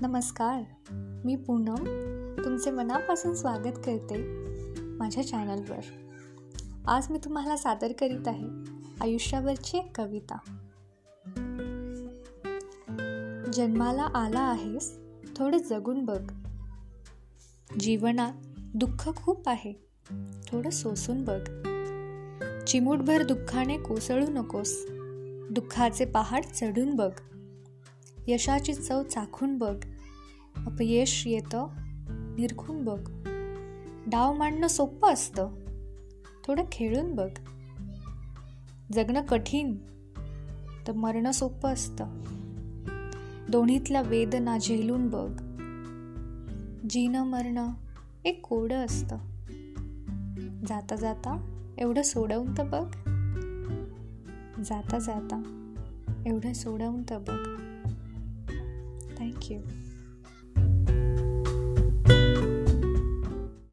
नमस्कार मी पूनम तुमचे मनापासून स्वागत करते माझ्या चॅनलवर. आज मी तुम्हाला सादर करीत आहे आयुष्यावरची एक कविता. जन्माला आला आहेस थोडं जगून बघ. जीवनात दुःख खूप आहे थोडं सोसून बघ. चिमूटभर दुःखाने कोसळू नकोस दुःखाचे पहाड चढून बघ. यशाची चव चाखून बघ. अपयश येतं निरखून बघ. डाव मांडणं सोपं असतं. थोडं खेळून बघ. जगणं कठीण तर मरणं सोपं असतं. दोन्हीतल्या वेदना झेलून बघ. जीनं मरणं एक कोडं असतं. जाता जाता एवढं सोडवून तर बघ. जाता जाता एवढं सोडवून तर बघ. Thank you.